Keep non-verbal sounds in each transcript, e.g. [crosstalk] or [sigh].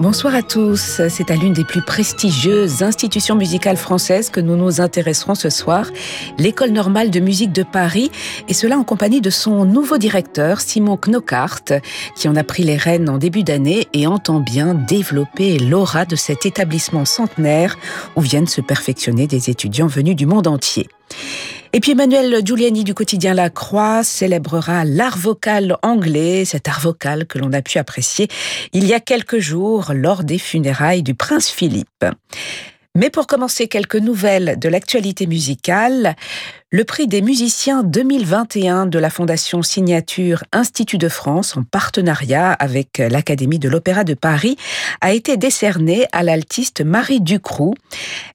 Bonsoir à tous. C'est à l'une des plus prestigieuses institutions musicales françaises que nous nous intéresserons ce soir, l'École normale de musique de Paris, et cela en compagnie de son nouveau directeur, Simon Knockhart, qui en a pris les rênes en début d'année et entend bien développer l'aura de cet établissement centenaire où viennent se perfectionner des étudiants venus du monde entier. Et puis Emmanuel Giuliani du quotidien La Croix célébrera l'art vocal anglais, cet art vocal que l'on a pu apprécier il y a quelques jours lors des funérailles du prince Philippe. Mais pour commencer, quelques nouvelles de l'actualité musicale. Le prix des musiciens 2021 de la Fondation Signature Institut de France, en partenariat avec l'Académie de l'Opéra de Paris, a été décerné à l'altiste Marie Ducroux.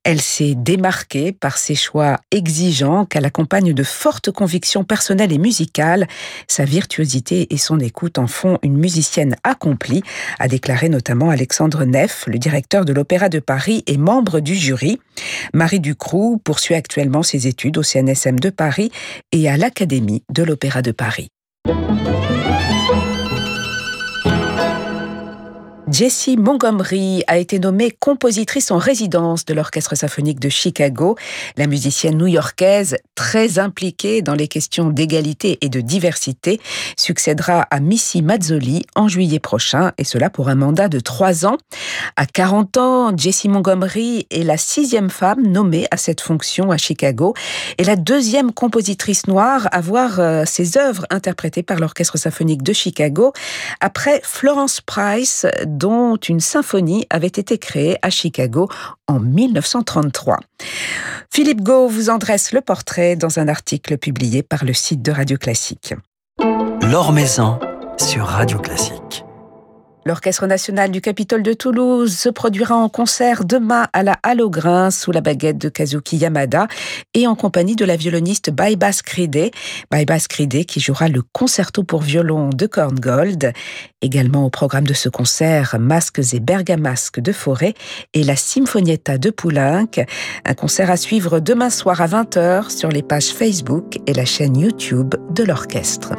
Elle s'est démarquée par ses choix exigeants qu'elle accompagne de fortes convictions personnelles et musicales. Sa virtuosité et son écoute en font une musicienne accomplie, a déclaré notamment Alexandre Neff, le directeur de l'Opéra de Paris et membre du jury. Marie Ducroux poursuit actuellement ses études au CNS de Paris et à l'Académie de l'Opéra de Paris. Jessie Montgomery a été nommée compositrice en résidence de l'Orchestre symphonique de Chicago. La musicienne new-yorkaise, très impliquée dans les questions d'égalité et de diversité, succédera à Missy Mazzoli en juillet prochain, et cela pour un mandat de trois ans. À 40 ans, Jessie Montgomery est la sixième femme nommée à cette fonction à Chicago et la deuxième compositrice noire à voir euh, ses œuvres interprétées par l'Orchestre symphonique de Chicago après Florence Price, dont une symphonie avait été créée à Chicago en 1933. Philippe Gau vous en dresse le portrait dans un article publié par le site de Radio Classique. L'Or Maison sur Radio Classique. L'Orchestre national du Capitole de Toulouse se produira en concert demain à la Hallogrin sous la baguette de Kazuki Yamada et en compagnie de la violoniste Baibas Kride qui jouera le concerto pour violon de Korngold. Également au programme de ce concert, Masques et Bergamasques de Forêt et la Symphonietta de Poulenc. Un concert à suivre demain soir à 20h sur les pages Facebook et la chaîne YouTube de l'orchestre.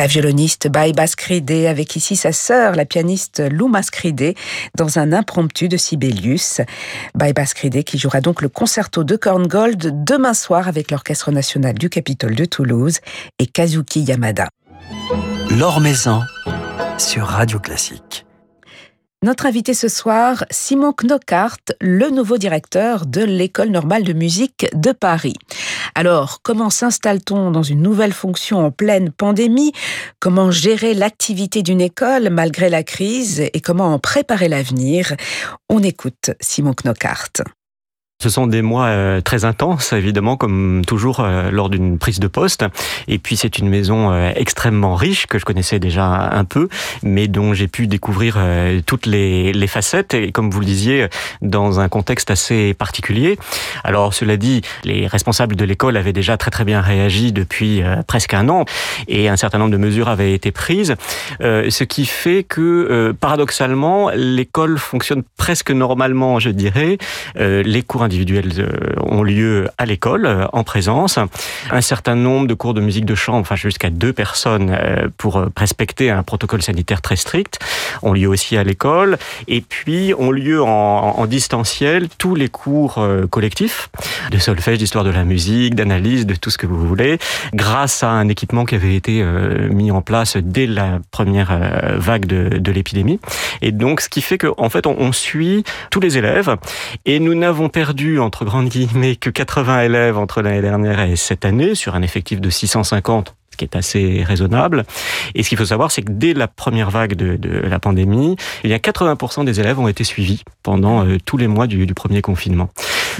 La violoniste Baibas Cride avec ici sa sœur, la pianiste Lou Mascridé, dans un impromptu de Sibelius. Baibas Cride qui jouera donc le concerto de Korngold demain soir avec l'Orchestre national du Capitole de Toulouse et Kazuki Yamada. Maison sur Radio Classique. Notre invité ce soir, Simon Knockhart, le nouveau directeur de l'École normale de musique de Paris. Alors, comment s'installe-t-on dans une nouvelle fonction en pleine pandémie? Comment gérer l'activité d'une école malgré la crise? Et comment en préparer l'avenir? On écoute Simon Knockhart. Ce sont des mois euh, très intenses, évidemment, comme toujours euh, lors d'une prise de poste. Et puis c'est une maison euh, extrêmement riche que je connaissais déjà un peu, mais dont j'ai pu découvrir toutes les, les, facettes. Et comme vous le disiez, dans un contexte assez particulier. Alors cela dit, les responsables de l'école avaient déjà très très bien réagi depuis presque un an, et un certain nombre de mesures avaient été prises, ce qui fait que paradoxalement, l'école fonctionne presque normalement, je dirais. les cours euh, ont lieu à l'école, euh, en présence. Un certain nombre de cours de musique de chambre, enfin jusqu'à deux personnes euh, pour respecter un protocole sanitaire très strict, ont lieu aussi à l'école. Et puis ont lieu en, distanciel tous les cours collectifs de solfège, d'histoire de la musique, d'analyse, de tout ce que vous voulez, grâce à un équipement qui avait été mis en place dès la première vague de, l'épidémie. Et donc, ce qui fait qu'en en fait, on suit tous les élèves et nous n'avons perdu entre grandes guillemets, que 80 élèves entre l'année dernière et cette année, sur un effectif de 650 ce qui est assez raisonnable. Et ce qu'il faut savoir, c'est que dès la première vague de, la pandémie, il y a 80% des élèves ont été suivis pendant euh, tous les mois du premier confinement.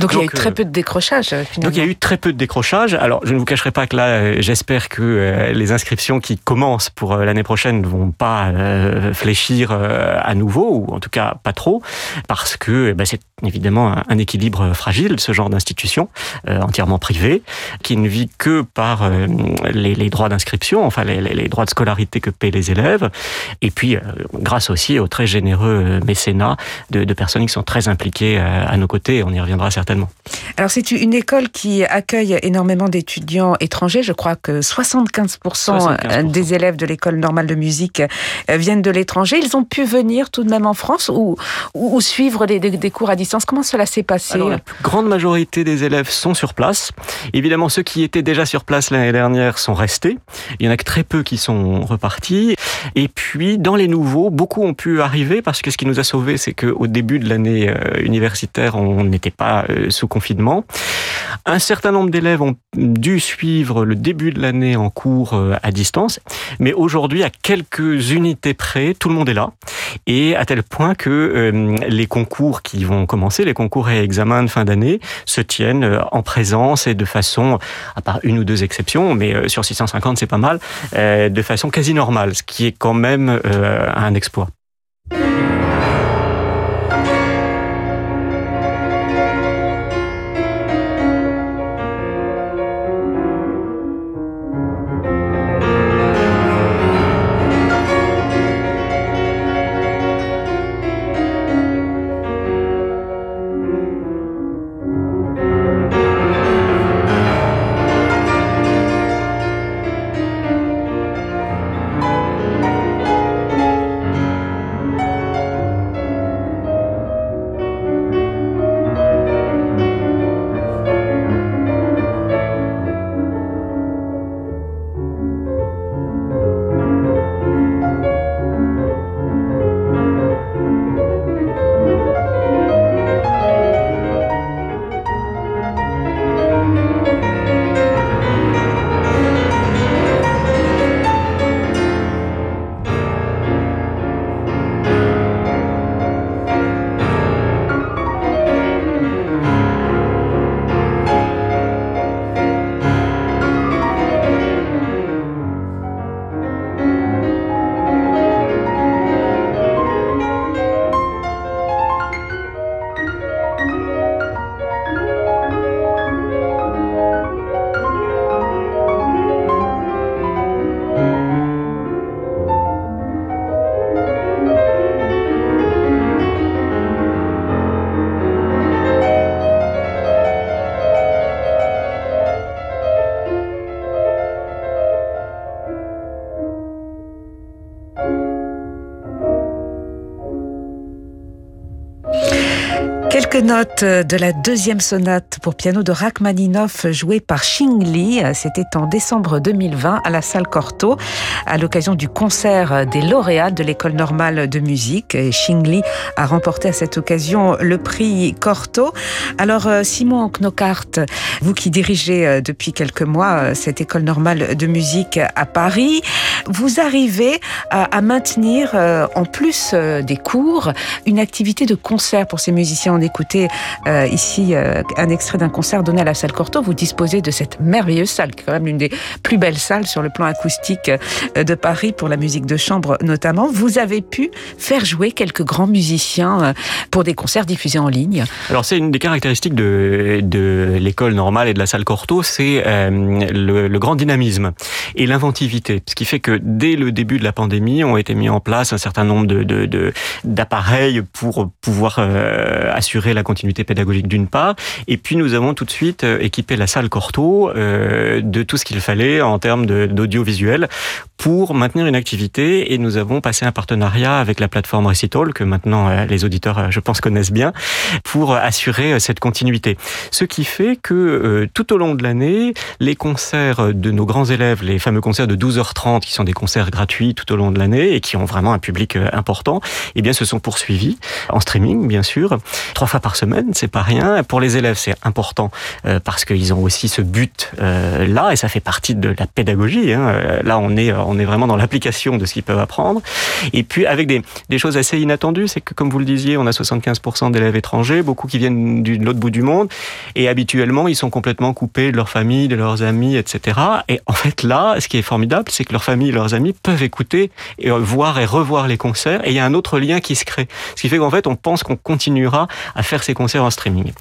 Donc, il y a eu très euh, peu de décrochage finalement. Donc il y a eu très peu de décrochage. Alors je ne vous cacherai pas que là, euh, j'espère que les inscriptions qui commencent pour l'année prochaine ne vont pas fléchir à nouveau, ou en tout cas pas trop, parce que eh ben, c'est évidemment un équilibre fragile, ce genre d'institution entièrement privée, qui ne vit que par les, les droits d'inscription, enfin les, droits de scolarité que paient les élèves, et puis euh, grâce aussi au très généreux euh, mécénat de, personnes qui sont très impliquées euh, à nos côtés, on y reviendra certainement. Alors c'est une école qui accueille énormément d'étudiants étrangers, je crois que 75%, des élèves de l'école normale de musique viennent de l'étranger, ils ont pu venir tout de même en France ou, ou, suivre des, des, cours à distance, comment cela s'est passé Alors, La grande majorité des élèves sont sur place, évidemment ceux qui étaient déjà sur place l'année dernière sont restés, il y en a que très peu qui sont repartis. Et puis, dans les nouveaux, beaucoup ont pu arriver parce que ce qui nous a sauvés, c'est qu'au début de l'année euh, universitaire, on n'était pas euh, sous confinement. Un certain nombre d'élèves ont dû suivre le début de l'année en cours euh, à distance, mais aujourd'hui, à quelques unités près, tout le monde est là. Et à tel point que les concours qui vont commencer, les concours et examens de fin d'année, se tiennent en présence et de façon, à part une ou deux exceptions, mais sur 650 c'est pas mal, euh, de façon quasi normale, ce qui est quand même euh, un exploit. Notes de la deuxième sonate pour piano de Rachmaninoff jouée par Xing Li. C'était en décembre 2020 à la salle Cortot à l'occasion du concert des lauréats de l'école normale de musique. Xing Li a remporté à cette occasion le prix Cortot. Alors Simon Knockhart, vous qui dirigez euh, depuis quelques mois euh, cette école normale de musique à Paris, vous arrivez à, maintenir, euh, en plus euh, des cours, une activité de concert pour ces musiciens. On écoutait euh, ici un extrait d'un concert donné à la salle Cortot. Vous disposez de cette merveilleuse salle, qui est quand même l'une des plus belles salles sur le plan acoustique de Paris pour la musique de chambre notamment. Vous avez pu faire jouer quelques grands musiciens pour des concerts diffusés en ligne. Alors c'est une des caractéristiques de, de l'école normale et de la salle Cortot, c'est le, le grand dynamisme et l'inventivité. Ce qui fait que dès le début de la pandémie, ont été mis en place un certain nombre de, d'appareils pour pouvoir euh, assurer la continuité pédagogique d'une part. Et puis nous avons tout de suite euh, équipé la salle Corto euh, de tout ce qu'il fallait en termes d'audiovisuel pour maintenir une activité. Et nous avons passé un partenariat avec la plateforme Recital, que maintenant les auditeurs, je pense, connaissent bien, pour assurer cette continuité. Ce qui fait que tout au long de l'année, les concerts de nos grands élèves, les fameux concerts de 12h30, qui sont des concerts gratuits tout au long de l'année et qui ont vraiment un public euh, important, eh bien, se sont poursuivis en streaming, bien sûr, trois fois par semaine, c'est pas rien. Pour les élèves, c'est important euh, parce qu'ils ont aussi ce but euh, là et ça fait partie de la pédagogie. Hein. Là, on est, on est vraiment dans l'application de ce qu'ils peuvent apprendre. Et puis, avec des, des choses assez inattendues, c'est que, comme vous le disiez, on a 75% d'élèves étrangers, beaucoup qui viennent de l'autre bout du monde et habituellement, ils sont complètement coupés de leur famille, de leurs amis, etc. Et en fait, là, ce qui est formidable, c'est que leur famille et leurs amis peuvent écouter et voir et revoir les concerts. Et il y a un autre lien qui se crée. Ce qui fait qu'en fait, on pense qu'on continuera à faire ces concerts en streaming.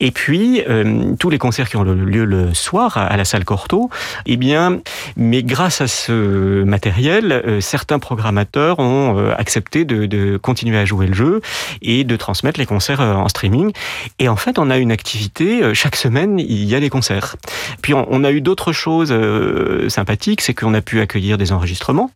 Et puis, euh, tous les concerts qui ont lieu le soir à la salle Corto, eh bien, mais grâce à ce matériel, euh, certains programmateurs ont euh, accepté de, continuer à jouer le jeu et de transmettre les concerts en streaming. Et en fait, on a une activité, chaque semaine, il y a les concerts. Puis on, a eu d'autres choses sympathiques, c'est qu'on a pu accueillir des enregistrements.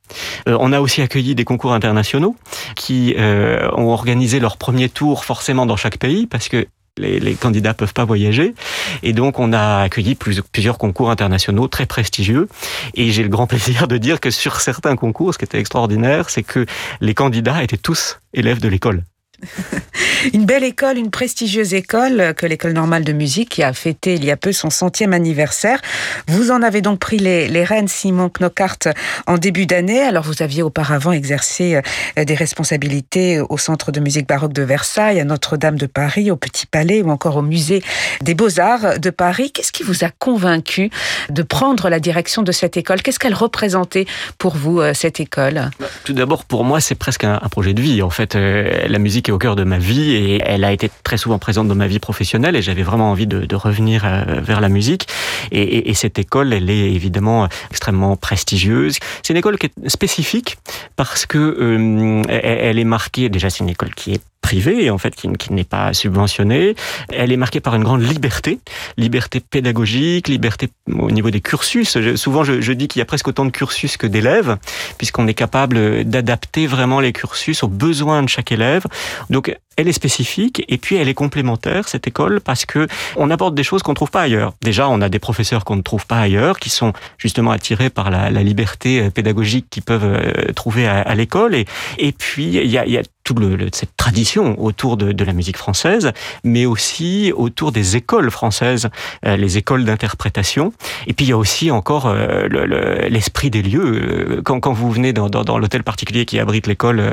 on a aussi accueilli des concours internationaux qui ont organisé leur premier tour forcément dans chaque pays parce que les, candidats peuvent pas voyager. Et donc, on a accueilli plusieurs concours internationaux très prestigieux. Et j'ai le grand [laughs] plaisir de dire que sur certains concours, ce qui était extraordinaire, c'est que les candidats étaient tous élèves de l'école. [laughs] une belle école, une prestigieuse école que l'école normale de musique qui a fêté il y a peu son centième anniversaire. Vous en avez donc pris les, les rênes, Simon Knockhart, en début d'année. Alors vous aviez auparavant exercé euh, des responsabilités au Centre de musique baroque de Versailles, à Notre-Dame de Paris, au Petit Palais ou encore au Musée des Beaux-Arts de Paris. Qu'est-ce qui vous a convaincu de prendre la direction de cette école? Qu'est-ce qu'elle représentait pour vous, euh, cette école? Tout d'abord, pour moi, c'est presque un, projet de vie. En fait, euh, la musique au cœur de ma vie et elle a été très souvent présente dans ma vie professionnelle et j'avais vraiment envie de, revenir euh, vers la musique. Et, et, et, cette école, elle est évidemment extrêmement prestigieuse. C'est une école qui est spécifique parce que euh, elle est marquée. Déjà, c'est une école qui est privée, en fait, qui, n'est pas subventionnée. Elle est marquée par une grande liberté, liberté pédagogique, liberté au niveau des cursus. Je, souvent, je, je dis qu'il y a presque autant de cursus que d'élèves, puisqu'on est capable d'adapter vraiment les cursus aux besoins de chaque élève. Donc, elle est spécifique et puis elle est complémentaire cette école parce que on apporte des choses qu'on ne trouve pas ailleurs. Déjà, on a des professeurs qu'on ne trouve pas ailleurs qui sont justement attirés par la, liberté euh, pédagogique qu'ils peuvent euh, trouver à, l'école et puis il y a, y toute cette tradition autour de, la musique française, mais aussi autour des écoles françaises, euh, les écoles d'interprétation. Et puis il y a aussi encore l'esprit le, des lieux. Quand, vous venez dans, l'hôtel particulier qui abrite l'école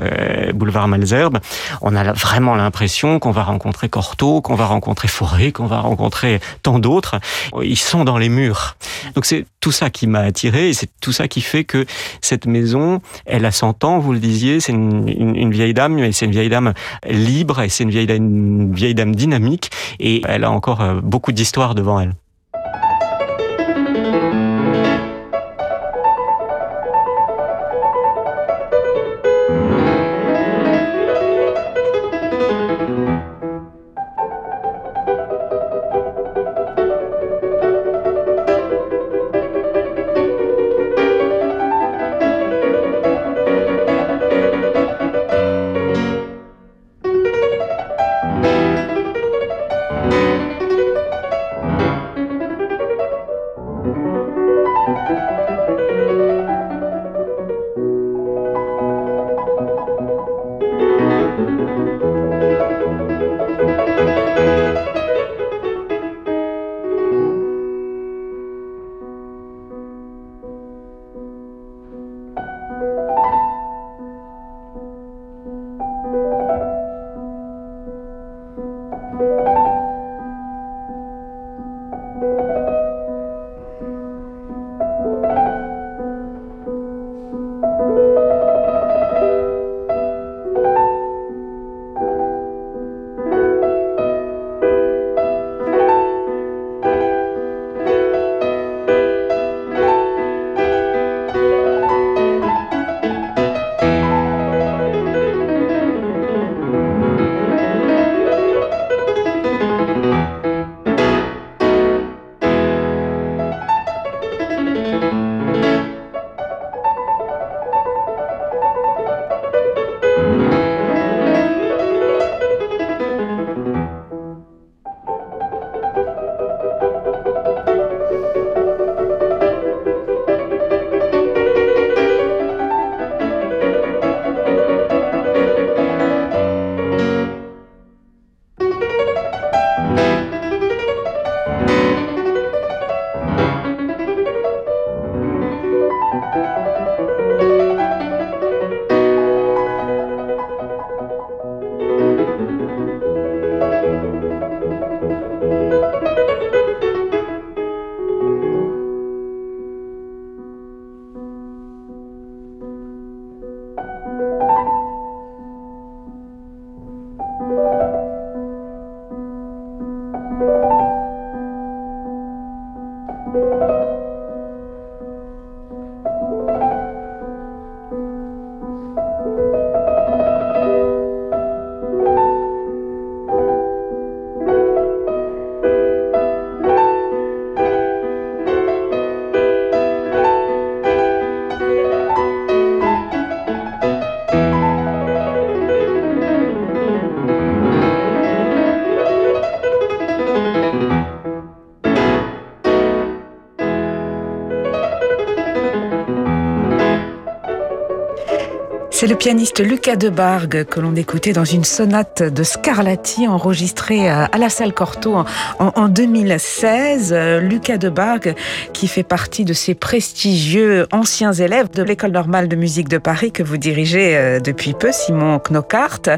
boulevard Malzerbe, on a l'impression qu'on va rencontrer Cortot, qu'on va rencontrer Forêt, qu'on va rencontrer tant d'autres. Ils sont dans les murs. Donc c'est tout ça qui m'a attiré et c'est tout ça qui fait que cette maison, elle a 100 ans, vous le disiez, c'est une vieille dame mais c'est une vieille dame libre et c'est une vieille, une vieille dame dynamique et elle a encore euh, beaucoup d'histoire devant elle. Pianiste Lucas Debargue que l'on écoutait dans une sonate de Scarlatti enregistrée à la salle Cortot en, en 2016. Lucas Debargue qui fait partie de ces prestigieux anciens élèves de l'école normale de musique de Paris que vous dirigez euh, depuis peu, Simon Knockhart.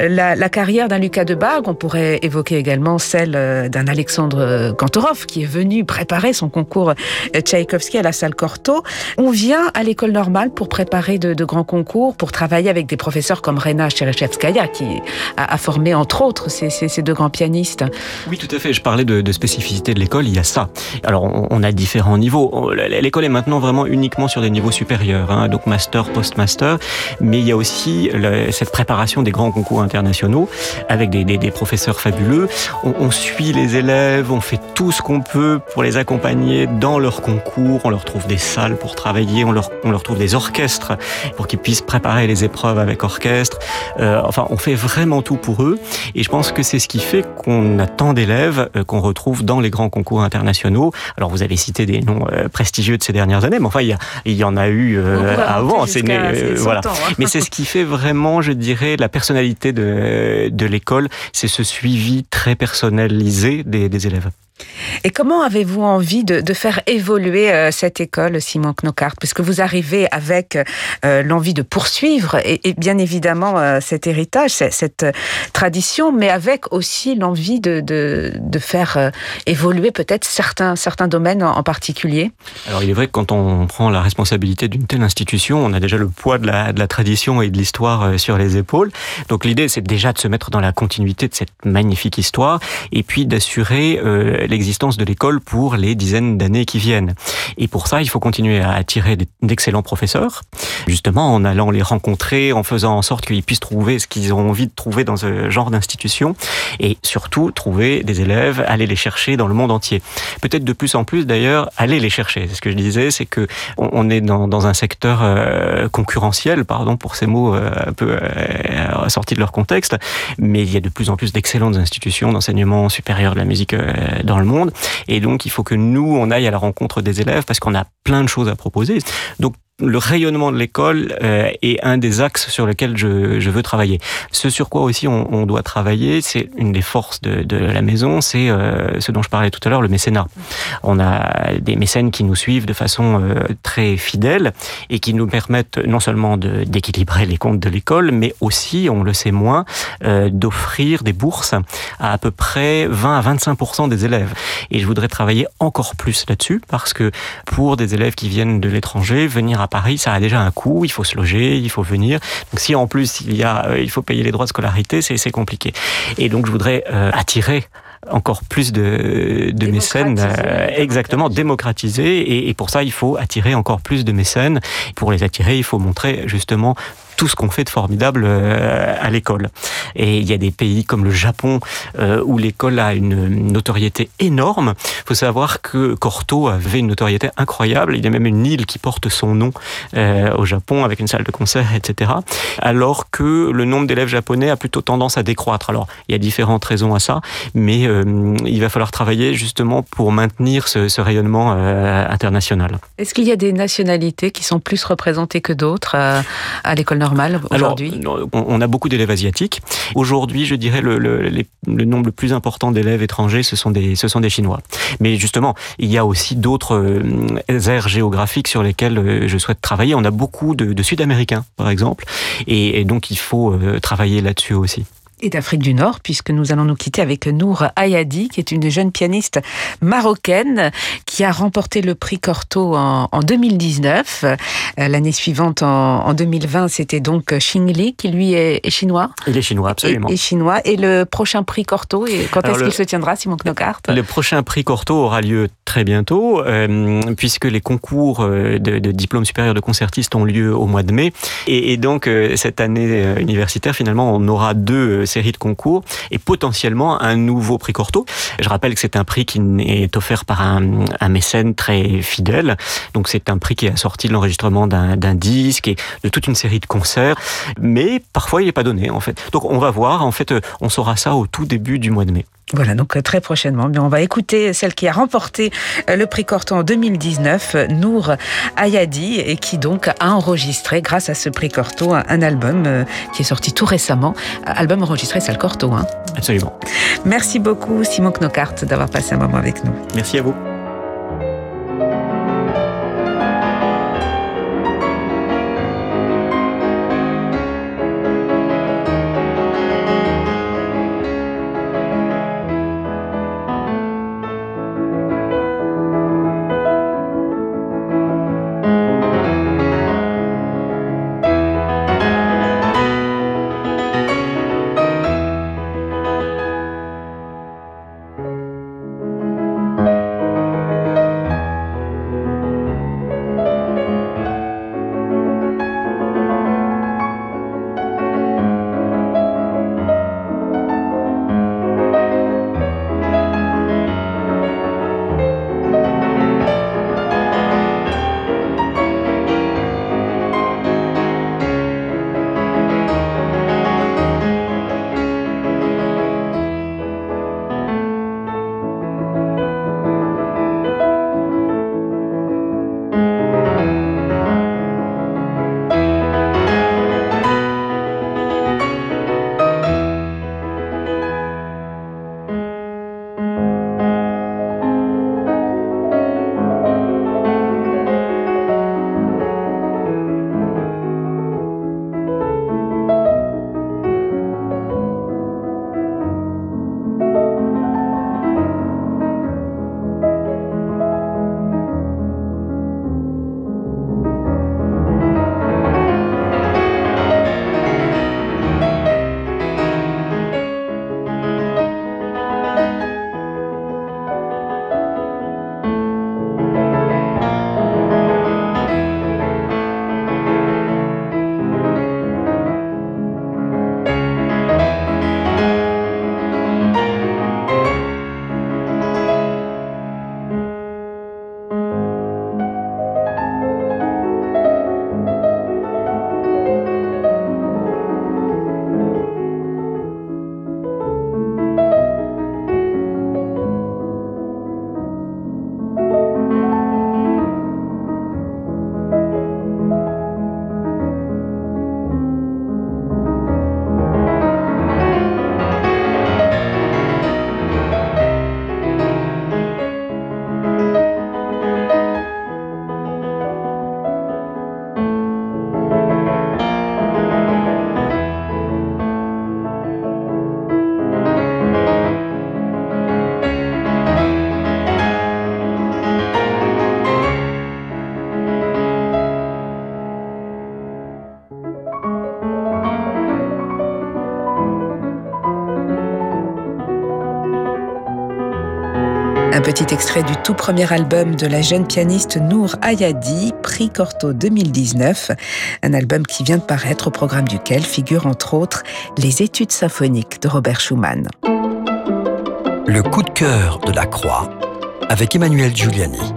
La, carrière d'un Lucas Debargue, on pourrait évoquer également celle euh, d'un Alexandre Kantorov qui est venu préparer son concours euh, Tchaïkovski à la salle Cortot. On vient à l'école normale pour préparer de, de grands concours pour travailler avec des professeurs comme Rena Cherechevskaya, qui a, formé entre autres ces, deux grands pianistes. Oui, tout à fait. Je parlais de, de spécificité de l'école, il y a ça. Alors, on, a différents niveaux. L'école est maintenant vraiment uniquement sur des niveaux supérieurs, hein, donc master, post-master, mais il y a aussi cette préparation des grands concours internationaux avec des, professeurs fabuleux. On, suit les élèves, on fait tout ce qu'on peut pour les accompagner dans leurs concours, on leur trouve des salles pour travailler, on leur, on leur trouve des orchestres pour qu'ils puissent préparer les épreuves avec orchestre. Euh, enfin, on fait vraiment tout pour eux. Et je pense que c'est ce qui fait qu'on a tant d'élèves euh, qu'on retrouve dans les grands concours internationaux. Alors, vous avez cité des noms euh, prestigieux de ces dernières années, mais enfin, il y, a, il y en a eu avant. C'est voilà. Hein. Mais c'est ce qui fait vraiment, je dirais, la personnalité de, de l'école. C'est ce suivi très personnalisé des, des élèves. Et comment avez-vous envie de, faire évoluer euh, cette école, Simon Knockhart Puisque vous arrivez avec euh, l'envie de poursuivre, et, bien évidemment, euh, cet héritage, cette tradition, mais avec aussi l'envie de, faire évoluer peut-être certains, certains domaines en, particulier? Alors, il est vrai que quand on prend la responsabilité d'une telle institution, on a déjà le poids de la, tradition et de l'histoire sur les épaules. Donc, l'idée, c'est déjà de se mettre dans la continuité de cette magnifique histoire, et puis d'assurer l'existence de l'école pour les dizaines d'années qui viennent. Et pour ça, il faut continuer à attirer d'excellents professeurs, justement en allant les rencontrer, en faisant en sorte qu'ils puissent trouver ce qu'ils ont envie de trouver dans ce genre d'institution, et surtout trouver des élèves, aller les chercher dans le monde entier. Peut-être de plus en plus d'ailleurs, aller les chercher. C'est ce que je disais, c'est que on est dans, un secteur euh, concurrentiel, pardon pour ces mots euh, un peu euh, sortis de leur contexte, mais il y a de plus en plus d'excellentes institutions d'enseignement supérieur de la musique le monde. Et donc, il faut que nous, on aille à la rencontre des élèves parce qu'on a plein de choses à proposer. Donc, le rayonnement de l'école euh, est un des axes sur lesquels je, veux travailler. Ce sur quoi aussi on, doit travailler, c'est une des forces de, la maison, c'est euh, ce dont je parlais tout à l'heure, le mécénat. On a des mécènes qui nous suivent de façon euh, très fidèle et qui nous permettent non seulement d'équilibrer les comptes de l'école, mais aussi, on le sait moins, d'offrir des bourses à à peu près 20 à 25 des élèves. Et je voudrais travailler encore plus là-dessus parce que pour des élèves qui viennent de l'étranger, venir à Paris, ça a déjà un coût, il faut se loger, il faut venir. Donc si en plus il y a, euh, il faut payer les droits de scolarité, c'est compliqué. Et donc je voudrais euh, attirer encore plus de, de mécènes, euh, exactement, démocratiser. Et, et pour ça, il faut attirer encore plus de mécènes. Pour les attirer, il faut montrer justement tout ce qu'on fait de formidable euh, à l'école. Et il y a des pays comme le Japon euh, où l'école a une notoriété énorme. Il faut savoir que Corto avait une notoriété incroyable. Il y a même une île qui porte son nom euh, au Japon avec une salle de concert, etc. Alors que le nombre d'élèves japonais a plutôt tendance à décroître. Alors il y a différentes raisons à ça, mais il va falloir travailler justement pour maintenir ce, ce rayonnement international. Est-ce qu'il y a des nationalités qui sont plus représentées que d'autres à l'école normale? Aujourd'hui on a beaucoup d'élèves asiatiques. Aujourd'hui, je dirais le, le, le, nombre le plus important d'élèves étrangers, ce sont des, ce sont des Chinois. Mais justement, il y a aussi d'autres euh, aires géographiques sur lesquelles euh, je souhaite travailler. On a beaucoup de, de Sud-Américains, par exemple, et, et, donc il faut euh, travailler là-dessus aussi et d'Afrique du Nord, puisque nous allons nous quitter avec Nour Ayadi, qui est une jeune pianiste marocaine qui a remporté le prix Corto en, 2019. Euh, l'année suivante, en, 2020, c'était donc Xing qui lui est, chinois. Il est chinois, absolument. Et, chinois. Et le prochain prix Corto, et quand est-ce qu'il se tiendra, Simon Knockhart? Le prochain prix Corto aura lieu très bientôt, euh, puisque les concours euh, de, de, diplôme supérieur de concertiste ont lieu au mois de mai. Et, et donc, cette année universitaire, finalement, on aura deux série de concours et potentiellement un nouveau prix Corto. Je rappelle que c'est un prix qui est offert par un, un mécène très fidèle. Donc c'est un prix qui est assorti de l'enregistrement d'un disque et de toute une série de concerts. Mais parfois il n'est pas donné en fait. Donc on va voir. En fait, on saura ça au tout début du mois de mai. Voilà, donc euh, très prochainement, on va écouter celle qui a remporté euh, le prix Corto en 2019, Nour Ayadi, et qui donc a enregistré, grâce à ce prix Corto, un album euh, qui est sorti tout récemment, album enregistré Salle Corto. Hein. Absolument. Merci beaucoup Simon Knockhart d'avoir passé un moment avec nous. Merci à vous. Petit extrait du tout premier album de la jeune pianiste Nour Ayadi, prix Corto 2019, un album qui vient de paraître au programme duquel figurent entre autres les études symphoniques de Robert Schumann. Le coup de cœur de la Croix avec Emmanuel Giuliani.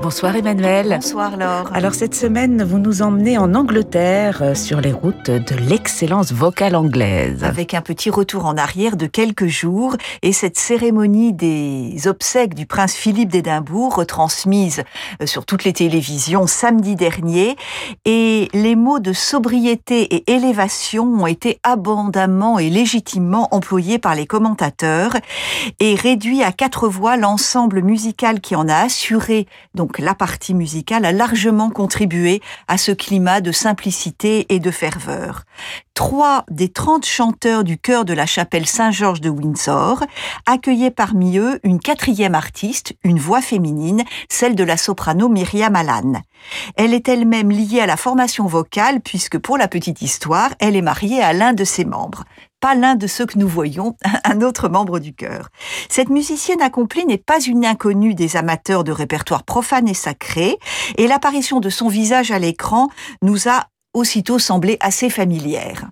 Bonsoir Emmanuel. Bonsoir Laure. Alors cette semaine, vous nous emmenez en Angleterre euh, sur les routes de l'excellence vocale anglaise. Avec un petit retour en arrière de quelques jours et cette cérémonie des obsèques du prince Philippe d'Édimbourg retransmise euh, sur toutes les télévisions samedi dernier et les mots de sobriété et élévation ont été abondamment et légitimement employés par les commentateurs et réduit à quatre voix l'ensemble musical qui en a assuré donc donc la partie musicale a largement contribué à ce climat de simplicité et de ferveur. Trois des trente chanteurs du chœur de la chapelle Saint-Georges de Windsor accueillaient parmi eux une quatrième artiste, une voix féminine, celle de la soprano Myriam Allan. Elle est elle-même liée à la formation vocale puisque pour la petite histoire, elle est mariée à l'un de ses membres pas l'un de ceux que nous voyons, [laughs] un autre membre du chœur. Cette musicienne accomplie n'est pas une inconnue des amateurs de répertoire profane et sacré, et l'apparition de son visage à l'écran nous a aussitôt semblé assez familière.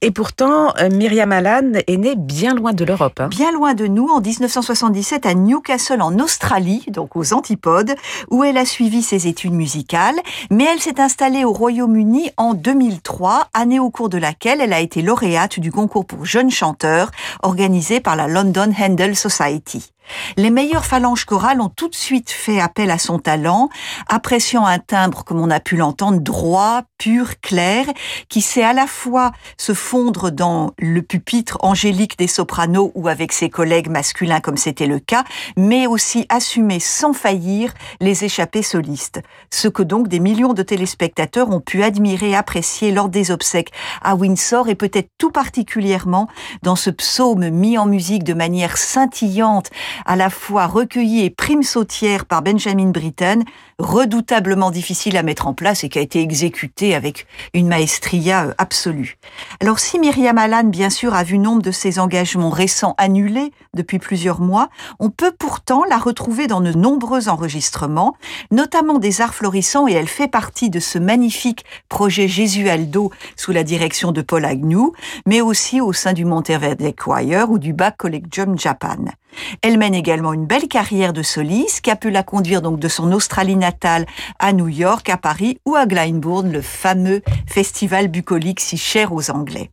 Et pourtant, euh, Myriam Allan est née bien loin de l'Europe. Hein. Bien loin de nous, en 1977 à Newcastle en Australie, donc aux Antipodes, où elle a suivi ses études musicales, mais elle s'est installée au Royaume-Uni en 2003, année au cours de laquelle elle a été lauréate du concours pour jeunes chanteurs organisé par la London Handel Society. Les meilleures phalanges chorales ont tout de suite fait appel à son talent, appréciant un timbre, comme on a pu l'entendre, droit, pur, clair, qui sait à la fois se fondre dans le pupitre angélique des sopranos ou avec ses collègues masculins comme c'était le cas, mais aussi assumer sans faillir les échappées solistes. Ce que donc des millions de téléspectateurs ont pu admirer et apprécier lors des obsèques à Windsor et peut-être tout particulièrement dans ce psaume mis en musique de manière scintillante à la fois recueilli et prime sautière par Benjamin Britten, redoutablement difficile à mettre en place et qui a été exécuté avec une maestria euh, absolue. Alors si Myriam Allan, bien sûr, a vu nombre de ses engagements récents annulés depuis plusieurs mois, on peut pourtant la retrouver dans de nombreux enregistrements, notamment des arts florissants, et elle fait partie de ce magnifique projet Jésualdo sous la direction de Paul Agnew, mais aussi au sein du Monteverdi Choir ou du Bach Collegium Japan. Elle mène également une belle carrière de soliste qui a pu la conduire donc de son Australie natale à New York, à Paris ou à Glyndebourne, le fameux festival bucolique si cher aux Anglais.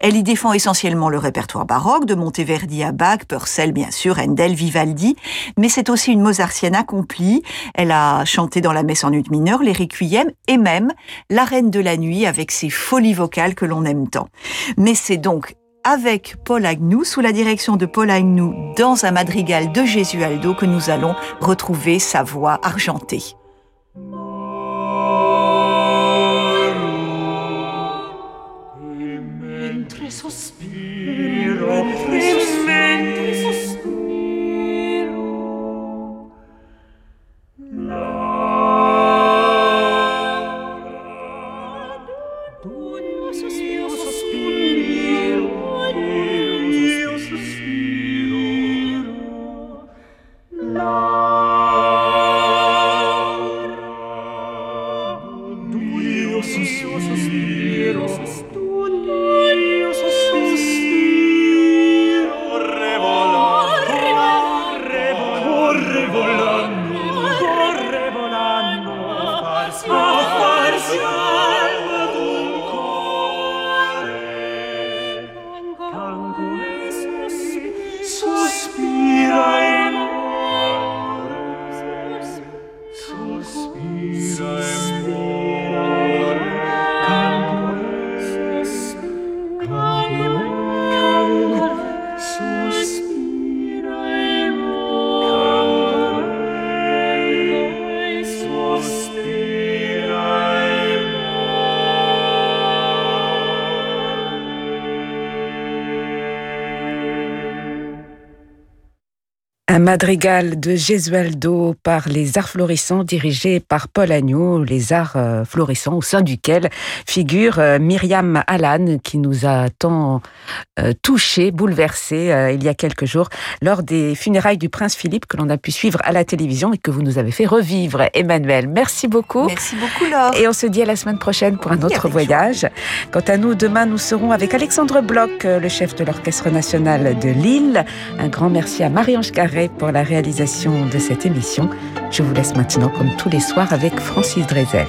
Elle y défend essentiellement le répertoire baroque, de Monteverdi à Bach, Purcell bien sûr, Handel, Vivaldi, mais c'est aussi une mozartienne accomplie. Elle a chanté dans la messe en ut mineure, les requiem et même la reine de la nuit avec ses folies vocales que l'on aime tant. Mais c'est donc avec Paul Agnew, sous la direction de Paul Agnew, dans un madrigal de Jésualdo que nous allons retrouver sa voix argentée. Un madrigal de Gesualdo par les arts florissants dirigé par Paul Agneau, les arts euh, florissants au sein duquel figure euh, Myriam Allan qui nous a tant euh, touché, bouleversé il y a quelques jours lors des funérailles du prince Philippe que l'on a pu suivre à la télévision et que vous nous avez fait revivre. Emmanuel, merci beaucoup. Merci beaucoup Laure. Et on se dit à la semaine prochaine pour un autre voyage. Quant à nous, demain nous serons avec Alexandre Bloch, le chef de l'Orchestre national de Lille. Un grand merci à Marie-Ange Carré Pour la réalisation de cette émission. Je vous laisse maintenant, comme tous les soirs, avec Francis Drezel.